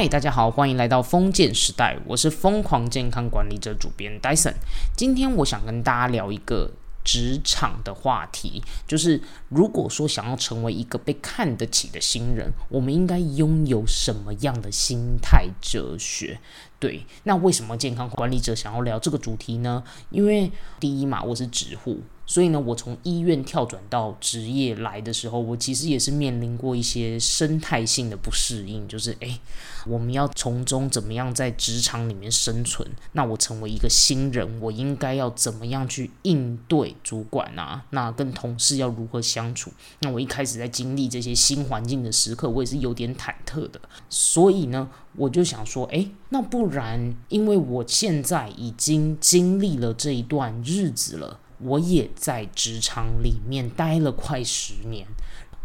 嗨，大家好，欢迎来到封建时代，我是疯狂健康管理者主编 Dyson。今天我想跟大家聊一个职场的话题，就是如果说想要成为一个被看得起的新人，我们应该拥有什么样的心态哲学？对，那为什么健康管理者想要聊这个主题呢？因为第一嘛，我是职护。所以呢，我从医院跳转到职业来的时候，我其实也是面临过一些生态性的不适应，就是诶，我们要从中怎么样在职场里面生存？那我成为一个新人，我应该要怎么样去应对主管啊？那跟同事要如何相处？那我一开始在经历这些新环境的时刻，我也是有点忐忑的。所以呢，我就想说，诶，那不然，因为我现在已经经历了这一段日子了。我也在职场里面待了快十年，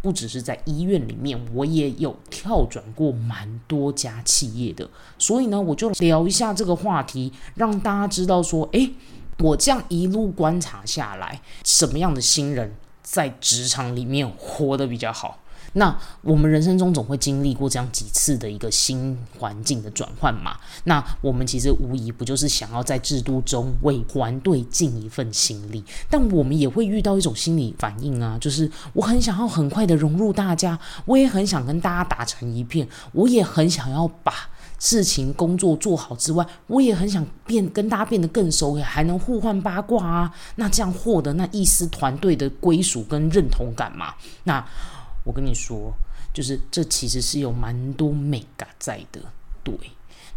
不只是在医院里面，我也有跳转过蛮多家企业的。所以呢，我就聊一下这个话题，让大家知道说，诶，我这样一路观察下来，什么样的新人在职场里面活得比较好。那我们人生中总会经历过这样几次的一个新环境的转换嘛？那我们其实无疑不就是想要在制度中为团队尽一份心力？但我们也会遇到一种心理反应啊，就是我很想要很快的融入大家，我也很想跟大家打成一片，我也很想要把事情工作做好之外，我也很想变跟大家变得更熟，还能互换八卦啊。那这样获得那一丝团队的归属跟认同感嘛？那。我跟你说，就是这其实是有蛮多美感在的。对，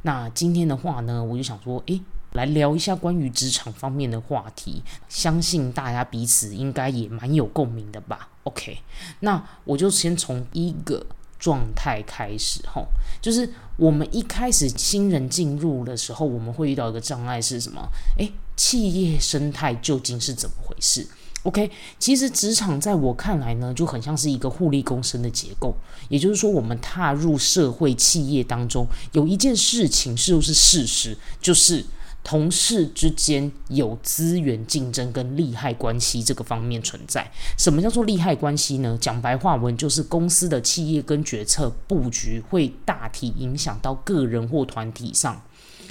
那今天的话呢，我就想说，诶，来聊一下关于职场方面的话题，相信大家彼此应该也蛮有共鸣的吧。OK，那我就先从一个状态开始吼，就是我们一开始新人进入的时候，我们会遇到一个障碍是什么？诶，企业生态究竟是怎么回事？OK，其实职场在我看来呢，就很像是一个互利共生的结构。也就是说，我们踏入社会企业当中，有一件事情是不是事实，就是同事之间有资源竞争跟利害关系这个方面存在。什么叫做利害关系呢？讲白话文就是公司的企业跟决策布局会大体影响到个人或团体上。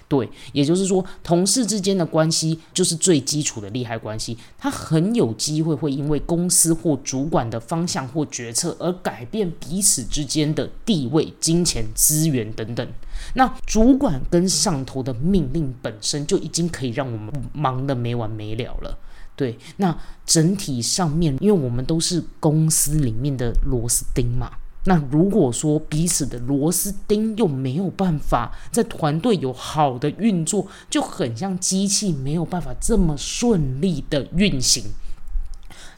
对，也就是说，同事之间的关系就是最基础的利害关系，他很有机会会因为公司或主管的方向或决策而改变彼此之间的地位、金钱、资源等等。那主管跟上头的命令本身就已经可以让我们忙得没完没了了。对，那整体上面，因为我们都是公司里面的螺丝钉嘛。那如果说彼此的螺丝钉又没有办法在团队有好的运作，就很像机器没有办法这么顺利的运行。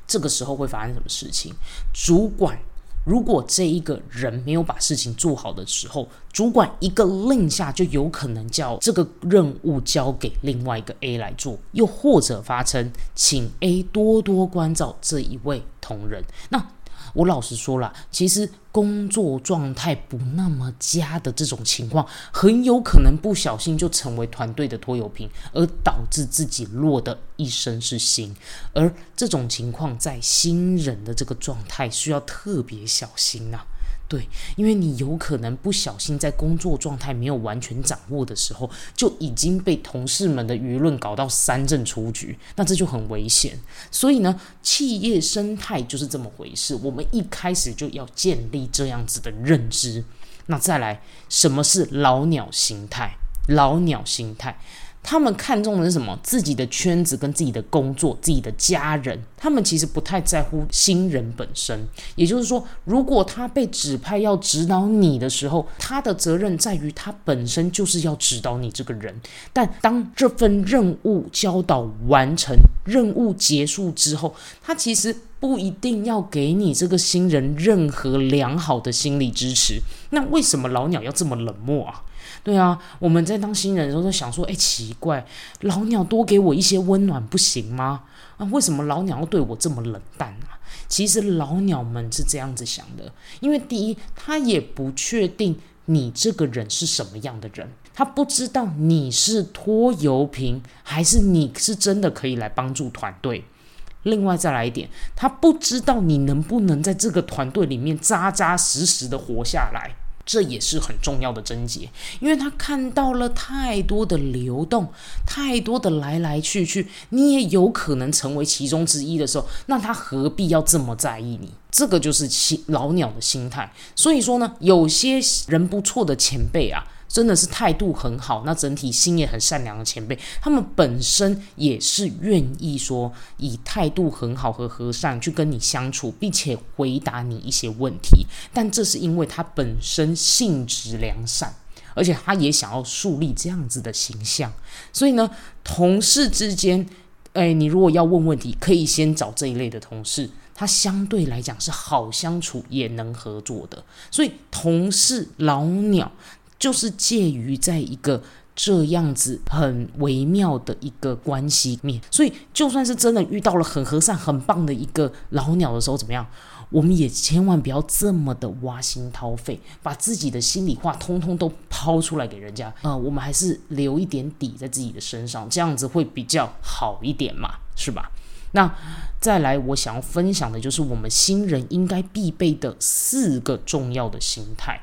这个时候会发生什么事情？主管如果这一个人没有把事情做好的时候，主管一个令下就有可能叫这个任务交给另外一个 A 来做，又或者发生请 A 多多关照这一位同仁。那我老实说了，其实工作状态不那么佳的这种情况，很有可能不小心就成为团队的拖油瓶，而导致自己落得一身是腥。而这种情况在新人的这个状态，需要特别小心呐。对，因为你有可能不小心在工作状态没有完全掌握的时候，就已经被同事们的舆论搞到三阵出局，那这就很危险。所以呢，企业生态就是这么回事，我们一开始就要建立这样子的认知。那再来，什么是老鸟心态？老鸟心态。他们看重的是什么？自己的圈子跟自己的工作、自己的家人。他们其实不太在乎新人本身。也就是说，如果他被指派要指导你的时候，他的责任在于他本身就是要指导你这个人。但当这份任务教导完成、任务结束之后，他其实不一定要给你这个新人任何良好的心理支持。那为什么老鸟要这么冷漠啊？对啊，我们在当新人的时候都想说，哎，奇怪，老鸟多给我一些温暖不行吗？啊，为什么老鸟要对我这么冷淡啊？其实老鸟们是这样子想的，因为第一，他也不确定你这个人是什么样的人，他不知道你是拖油瓶，还是你是真的可以来帮助团队。另外再来一点，他不知道你能不能在这个团队里面扎扎实实的活下来。这也是很重要的症结，因为他看到了太多的流动，太多的来来去去，你也有可能成为其中之一的时候，那他何必要这么在意你？这个就是心老鸟的心态。所以说呢，有些人不错的前辈啊。真的是态度很好，那整体心也很善良的前辈，他们本身也是愿意说以态度很好和和善去跟你相处，并且回答你一些问题。但这是因为他本身性质良善，而且他也想要树立这样子的形象。所以呢，同事之间，哎，你如果要问问题，可以先找这一类的同事，他相对来讲是好相处，也能合作的。所以同事老鸟。就是介于在一个这样子很微妙的一个关系面，所以就算是真的遇到了很和善、很棒的一个老鸟的时候，怎么样？我们也千万不要这么的挖心掏肺，把自己的心里话通通都抛出来给人家啊！我们还是留一点底在自己的身上，这样子会比较好一点嘛，是吧？那再来，我想要分享的就是我们新人应该必备的四个重要的心态。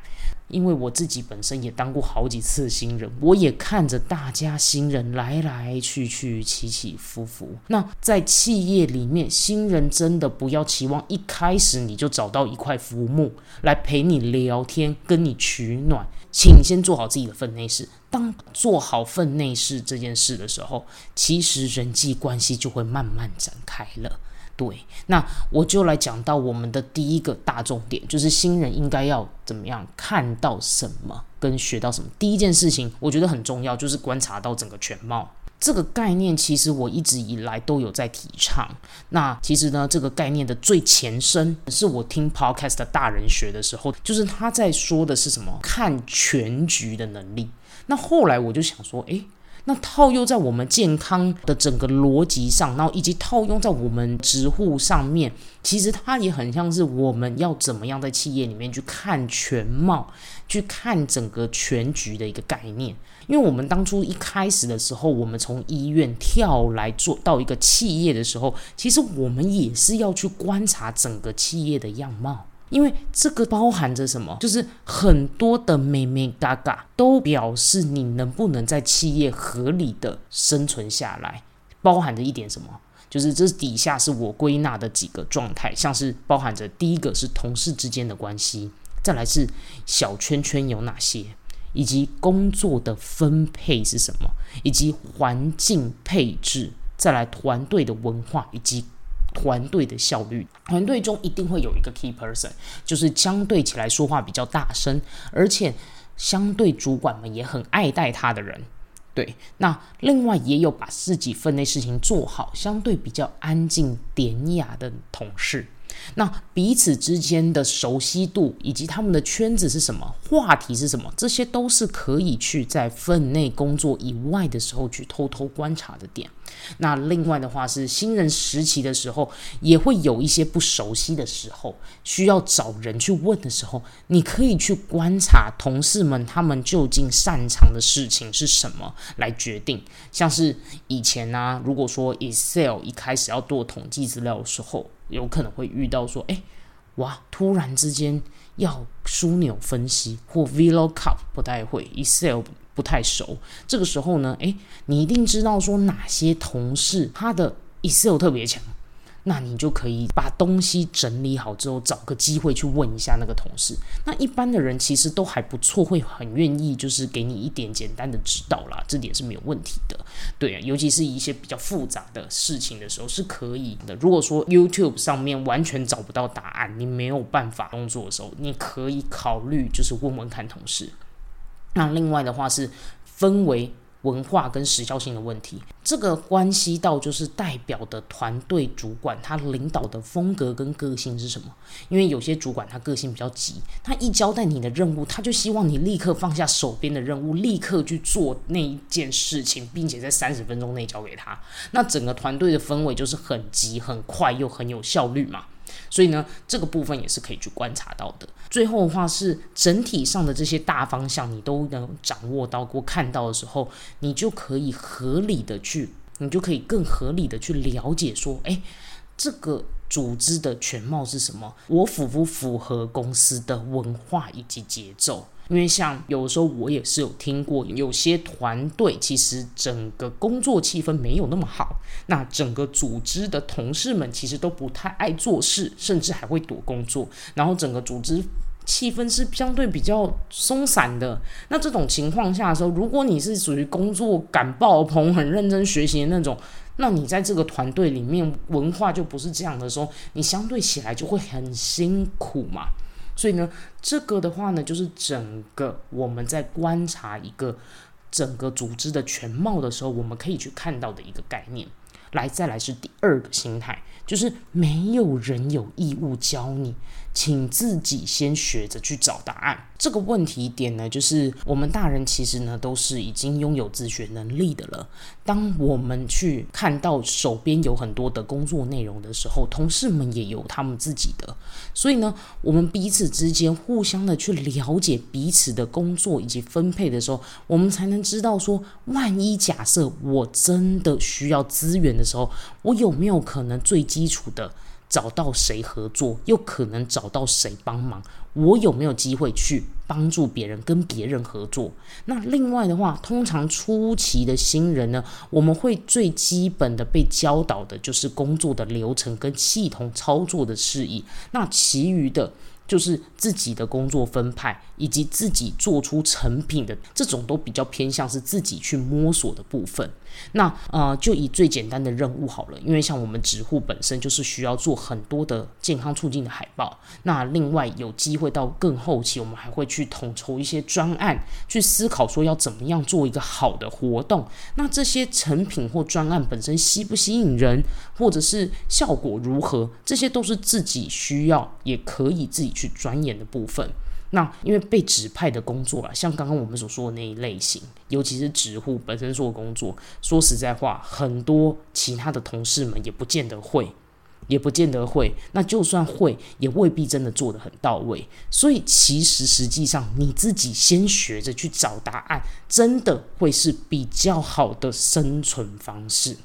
因为我自己本身也当过好几次新人，我也看着大家新人来来去去、起起伏伏。那在企业里面，新人真的不要期望一开始你就找到一块浮木来陪你聊天、跟你取暖。请先做好自己的分内事。当做好分内事这件事的时候，其实人际关系就会慢慢展开了。对，那我就来讲到我们的第一个大重点，就是新人应该要怎么样看到什么跟学到什么。第一件事情，我觉得很重要，就是观察到整个全貌。这个概念其实我一直以来都有在提倡。那其实呢，这个概念的最前身是我听 podcast 的大人学的时候，就是他在说的是什么看全局的能力。那后来我就想说，诶。那套用在我们健康的整个逻辑上，然后以及套用在我们职护上面，其实它也很像是我们要怎么样在企业里面去看全貌，去看整个全局的一个概念。因为我们当初一开始的时候，我们从医院跳来做到一个企业的时候，其实我们也是要去观察整个企业的样貌。因为这个包含着什么？就是很多的妹妹嘎嘎都表示你能不能在企业合理的生存下来，包含着一点什么？就是这底下是我归纳的几个状态，像是包含着第一个是同事之间的关系，再来是小圈圈有哪些，以及工作的分配是什么，以及环境配置，再来团队的文化以及。团队的效率，团队中一定会有一个 key person，就是相对起来说话比较大声，而且相对主管们也很爱戴他的人。对，那另外也有把自己分内事情做好，相对比较安静典雅的同事。那彼此之间的熟悉度，以及他们的圈子是什么，话题是什么，这些都是可以去在分内工作以外的时候去偷偷观察的点。那另外的话是新人时期的时候，也会有一些不熟悉的时候，需要找人去问的时候，你可以去观察同事们他们究竟擅长的事情是什么来决定。像是以前呢，如果说 Excel 一开始要做统计资料的时候，有可能会遇到说，哎，哇，突然之间要枢纽分析或 VLOOKUP 不太会，Excel 不太熟，这个时候呢，哎，你一定知道说哪些同事他的 Excel 特别强。那你就可以把东西整理好之后，找个机会去问一下那个同事。那一般的人其实都还不错，会很愿意就是给你一点简单的指导啦，这点是没有问题的。对啊，尤其是一些比较复杂的事情的时候是可以的。如果说 YouTube 上面完全找不到答案，你没有办法工作的时候，你可以考虑就是问问看同事。那另外的话是分为。文化跟时效性的问题，这个关系到就是代表的团队主管他领导的风格跟个性是什么？因为有些主管他个性比较急，他一交代你的任务，他就希望你立刻放下手边的任务，立刻去做那一件事情，并且在三十分钟内交给他。那整个团队的氛围就是很急、很快又很有效率嘛。所以呢，这个部分也是可以去观察到的。最后的话是整体上的这些大方向，你都能掌握到过看到的时候，你就可以合理的去，你就可以更合理的去了解说，哎，这个组织的全貌是什么？我符不符合公司的文化以及节奏？因为像有时候我也是有听过，有些团队其实整个工作气氛没有那么好，那整个组织的同事们其实都不太爱做事，甚至还会躲工作，然后整个组织气氛是相对比较松散的。那这种情况下的时候，如果你是属于工作感爆棚、很认真学习的那种，那你在这个团队里面文化就不是这样的时候，你相对起来就会很辛苦嘛。所以呢，这个的话呢，就是整个我们在观察一个整个组织的全貌的时候，我们可以去看到的一个概念。来，再来是第二个心态，就是没有人有义务教你，请自己先学着去找答案。这个问题点呢，就是我们大人其实呢都是已经拥有自学能力的了。当我们去看到手边有很多的工作内容的时候，同事们也有他们自己的，所以呢，我们彼此之间互相的去了解彼此的工作以及分配的时候，我们才能知道说，万一假设我真的需要资源的时候，我有没有可能最基础的。找到谁合作，又可能找到谁帮忙？我有没有机会去帮助别人，跟别人合作？那另外的话，通常初期的新人呢，我们会最基本的被教导的就是工作的流程跟系统操作的事宜。那其余的。就是自己的工作分派，以及自己做出成品的这种，都比较偏向是自己去摸索的部分。那呃，就以最简单的任务好了，因为像我们纸户本身就是需要做很多的健康促进的海报。那另外有机会到更后期，我们还会去统筹一些专案，去思考说要怎么样做一个好的活动。那这些成品或专案本身吸不吸引人，或者是效果如何，这些都是自己需要，也可以自己。去钻研的部分，那因为被指派的工作啊，像刚刚我们所说的那一类型，尤其是职户本身做的工作，说实在话，很多其他的同事们也不见得会，也不见得会。那就算会，也未必真的做得很到位。所以其实实际上，你自己先学着去找答案，真的会是比较好的生存方式。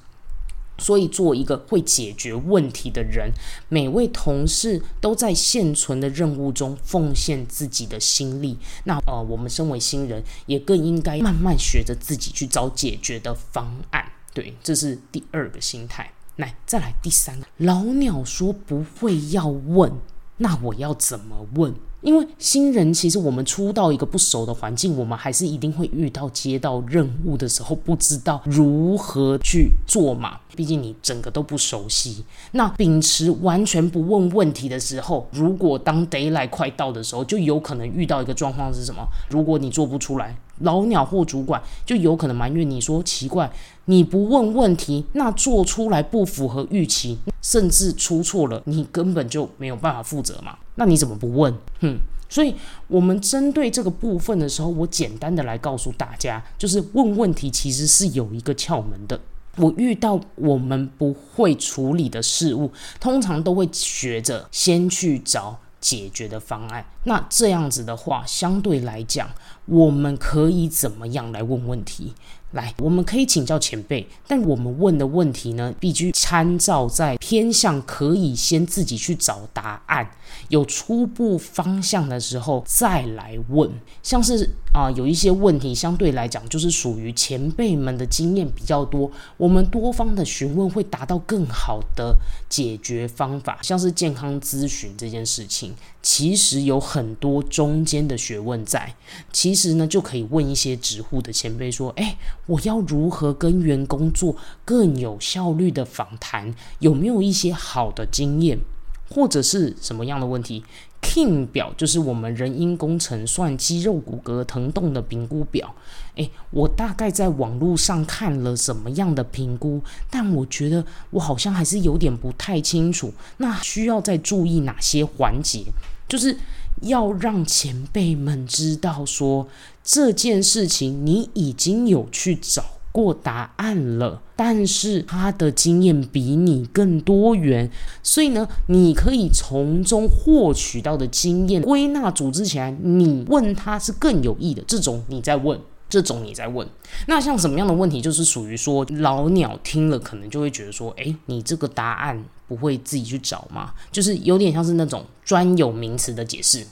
所以，做一个会解决问题的人，每位同事都在现存的任务中奉献自己的心力。那呃，我们身为新人，也更应该慢慢学着自己去找解决的方案。对，这是第二个心态。来，再来第三个。老鸟说不会要问，那我要怎么问？因为新人其实我们初到一个不熟的环境，我们还是一定会遇到接到任务的时候不知道如何去做嘛。毕竟你整个都不熟悉。那秉持完全不问问题的时候，如果当 d a y l i g h t 快到的时候，就有可能遇到一个状况是什么？如果你做不出来，老鸟或主管就有可能埋怨你说奇怪，你不问问题，那做出来不符合预期，甚至出错了，你根本就没有办法负责嘛。那你怎么不问？哼，所以我们针对这个部分的时候，我简单的来告诉大家，就是问问题其实是有一个窍门的。我遇到我们不会处理的事物，通常都会学着先去找解决的方案。那这样子的话，相对来讲，我们可以怎么样来问问题？来，我们可以请教前辈，但我们问的问题呢，必须参照在偏向可以先自己去找答案，有初步方向的时候再来问。像是啊，有一些问题相对来讲就是属于前辈们的经验比较多，我们多方的询问会达到更好的解决方法。像是健康咨询这件事情，其实有很多中间的学问在，其实呢就可以问一些直户的前辈说，哎。我要如何跟员工做更有效率的访谈？有没有一些好的经验，或者是什么样的问题？King 表就是我们人因工程算肌肉骨骼疼痛的评估表。诶，我大概在网络上看了什么样的评估，但我觉得我好像还是有点不太清楚。那需要再注意哪些环节？就是要让前辈们知道说。这件事情你已经有去找过答案了，但是他的经验比你更多元，所以呢，你可以从中获取到的经验归纳组织起来，你问他是更有益的。这种你在问，这种你在问。那像什么样的问题，就是属于说老鸟听了可能就会觉得说，诶，你这个答案不会自己去找吗？就是有点像是那种专有名词的解释，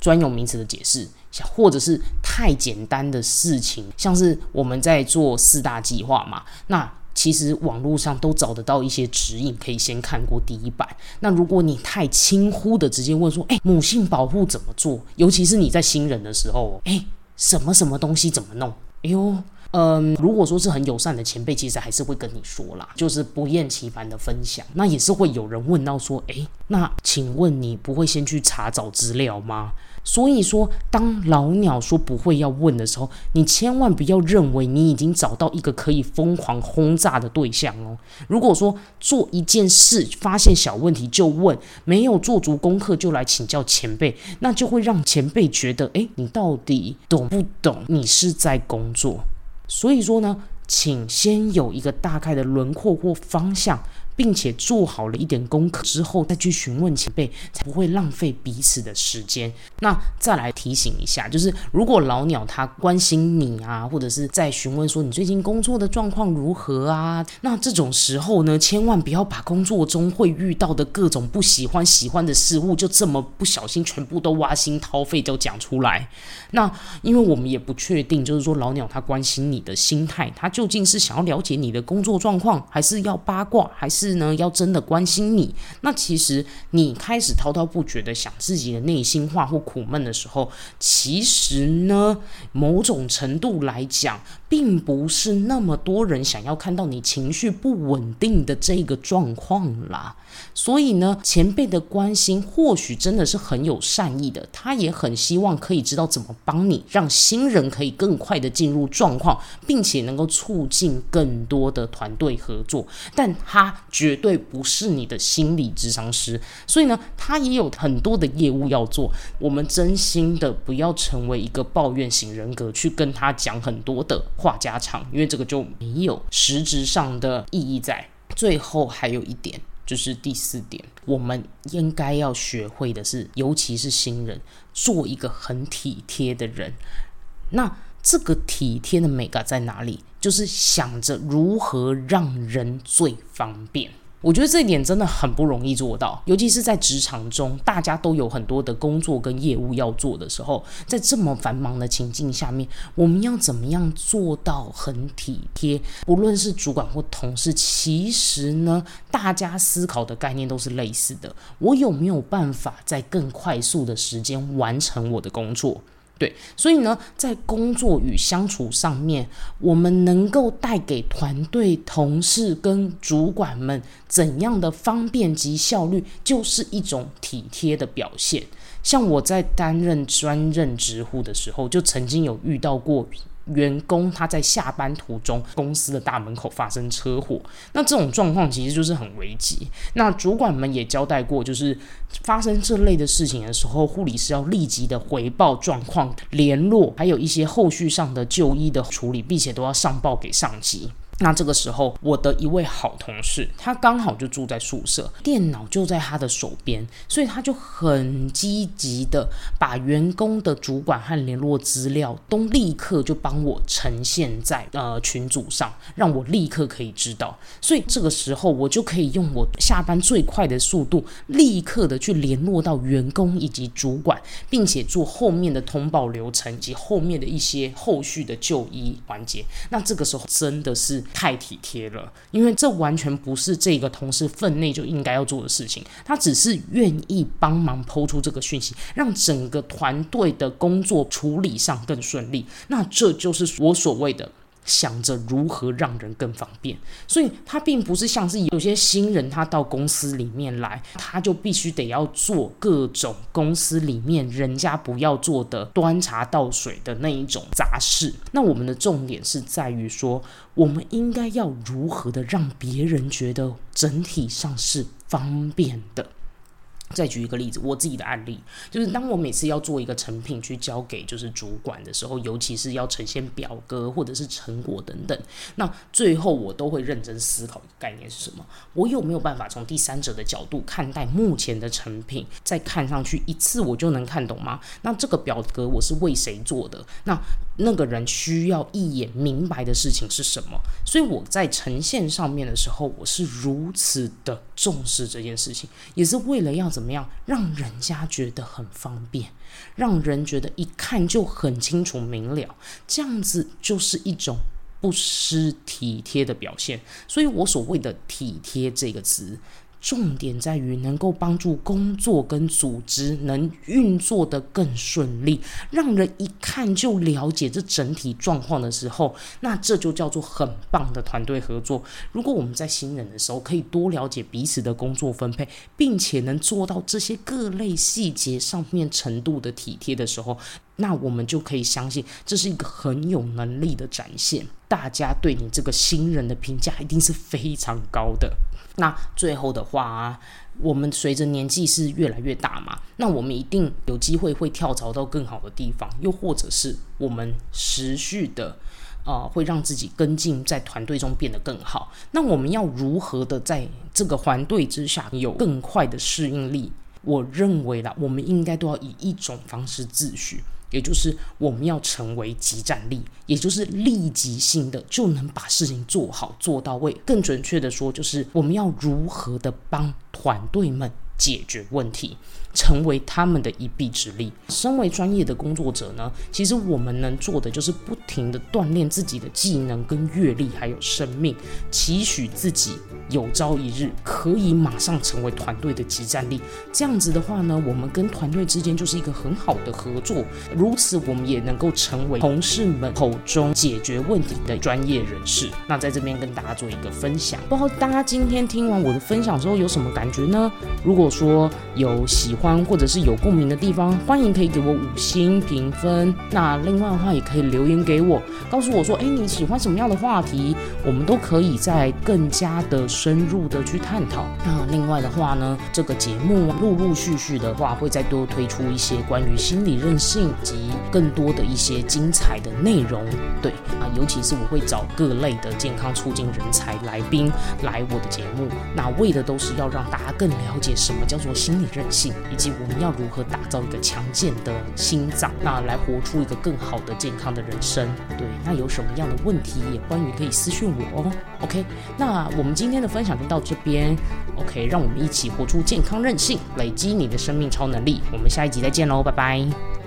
专有名词的解释，或者是太简单的事情，像是我们在做四大计划嘛，那。其实网络上都找得到一些指引，可以先看过第一版。那如果你太轻忽的直接问说：“哎，母性保护怎么做？”尤其是你在新人的时候，哎，什么什么东西怎么弄？哎呦，嗯，如果说是很友善的前辈，其实还是会跟你说啦，就是不厌其烦的分享。那也是会有人问到说：“哎，那请问你不会先去查找资料吗？”所以说，当老鸟说不会要问的时候，你千万不要认为你已经找到一个可以疯狂轰炸的对象哦。如果说做一件事发现小问题就问，没有做足功课就来请教前辈，那就会让前辈觉得，诶，你到底懂不懂？你是在工作。所以说呢，请先有一个大概的轮廓或方向。并且做好了一点功课之后，再去询问前辈，才不会浪费彼此的时间。那再来提醒一下，就是如果老鸟他关心你啊，或者是在询问说你最近工作的状况如何啊，那这种时候呢，千万不要把工作中会遇到的各种不喜欢、喜欢的事物，就这么不小心全部都挖心掏肺都讲出来。那因为我们也不确定，就是说老鸟他关心你的心态，他究竟是想要了解你的工作状况，还是要八卦，还是？是呢，要真的关心你，那其实你开始滔滔不绝的想自己的内心话或苦闷的时候，其实呢，某种程度来讲，并不是那么多人想要看到你情绪不稳定的这个状况啦。所以呢，前辈的关心或许真的是很有善意的，他也很希望可以知道怎么帮你，让新人可以更快的进入状况，并且能够促进更多的团队合作，但他。绝对不是你的心理智商师，所以呢，他也有很多的业务要做。我们真心的不要成为一个抱怨型人格，去跟他讲很多的话家常，因为这个就没有实质上的意义在。最后还有一点，就是第四点，我们应该要学会的是，尤其是新人，做一个很体贴的人。那这个体贴的美感在哪里？就是想着如何让人最方便。我觉得这一点真的很不容易做到，尤其是在职场中，大家都有很多的工作跟业务要做的时候，在这么繁忙的情境下面，我们要怎么样做到很体贴？不论是主管或同事，其实呢，大家思考的概念都是类似的。我有没有办法在更快速的时间完成我的工作？对，所以呢，在工作与相处上面，我们能够带给团队同事跟主管们怎样的方便及效率，就是一种体贴的表现。像我在担任专任职护的时候，就曾经有遇到过。员工他在下班途中，公司的大门口发生车祸，那这种状况其实就是很危急。那主管们也交代过，就是发生这类的事情的时候，护理师要立即的回报状况、联络，还有一些后续上的就医的处理，并且都要上报给上级。那这个时候，我的一位好同事，他刚好就住在宿舍，电脑就在他的手边，所以他就很积极的把员工的主管和联络资料都立刻就帮我呈现在呃群组上，让我立刻可以知道。所以这个时候，我就可以用我下班最快的速度，立刻的去联络到员工以及主管，并且做后面的通报流程及后面的一些后续的就医环节。那这个时候真的是。太体贴了，因为这完全不是这个同事分内就应该要做的事情。他只是愿意帮忙抛出这个讯息，让整个团队的工作处理上更顺利。那这就是我所谓的。想着如何让人更方便，所以他并不是像是有些新人，他到公司里面来，他就必须得要做各种公司里面人家不要做的端茶倒水的那一种杂事。那我们的重点是在于说，我们应该要如何的让别人觉得整体上是方便的。再举一个例子，我自己的案例，就是当我每次要做一个成品去交给就是主管的时候，尤其是要呈现表格或者是成果等等，那最后我都会认真思考一个概念是什么？我有没有办法从第三者的角度看待目前的成品？再看上去一次我就能看懂吗？那这个表格我是为谁做的？那那个人需要一眼明白的事情是什么？所以我在呈现上面的时候，我是如此的重视这件事情，也是为了要怎么怎么样让人家觉得很方便，让人觉得一看就很清楚明了，这样子就是一种不失体贴的表现。所以我所谓的体贴这个词。重点在于能够帮助工作跟组织能运作的更顺利，让人一看就了解这整体状况的时候，那这就叫做很棒的团队合作。如果我们在新人的时候可以多了解彼此的工作分配，并且能做到这些各类细节上面程度的体贴的时候，那我们就可以相信这是一个很有能力的展现。大家对你这个新人的评价一定是非常高的。那最后的话啊，我们随着年纪是越来越大嘛，那我们一定有机会会跳槽到更好的地方，又或者是我们持续的，呃，会让自己跟进在团队中变得更好。那我们要如何的在这个团队之下有更快的适应力？我认为啦，我们应该都要以一种方式自诩。也就是我们要成为即战力，也就是立即性的就能把事情做好做到位。更准确的说，就是我们要如何的帮团队们。解决问题，成为他们的一臂之力。身为专业的工作者呢，其实我们能做的就是不停的锻炼自己的技能跟阅历，还有生命，期许自己有朝一日可以马上成为团队的集战力。这样子的话呢，我们跟团队之间就是一个很好的合作。如此，我们也能够成为同事们口中解决问题的专业人士。那在这边跟大家做一个分享，不知道大家今天听完我的分享之后有什么感觉呢？如果说有喜欢或者是有共鸣的地方，欢迎可以给我五星评分。那另外的话，也可以留言给我，告诉我说，哎，你喜欢什么样的话题，我们都可以再更加的深入的去探讨。那另外的话呢，这个节目陆陆续续的话，会再多推出一些关于心理韧性及更多的一些精彩的内容。对啊，尤其是我会找各类的健康促进人才来宾来我的节目，那为的都是要让大家更了解。什么叫做心理韧性，以及我们要如何打造一个强健的心脏，那来活出一个更好的健康的人生？对，那有什么样的问题，也欢迎可以私讯我哦。OK，那我们今天的分享就到这边。OK，让我们一起活出健康韧性，累积你的生命超能力。我们下一集再见喽，拜拜。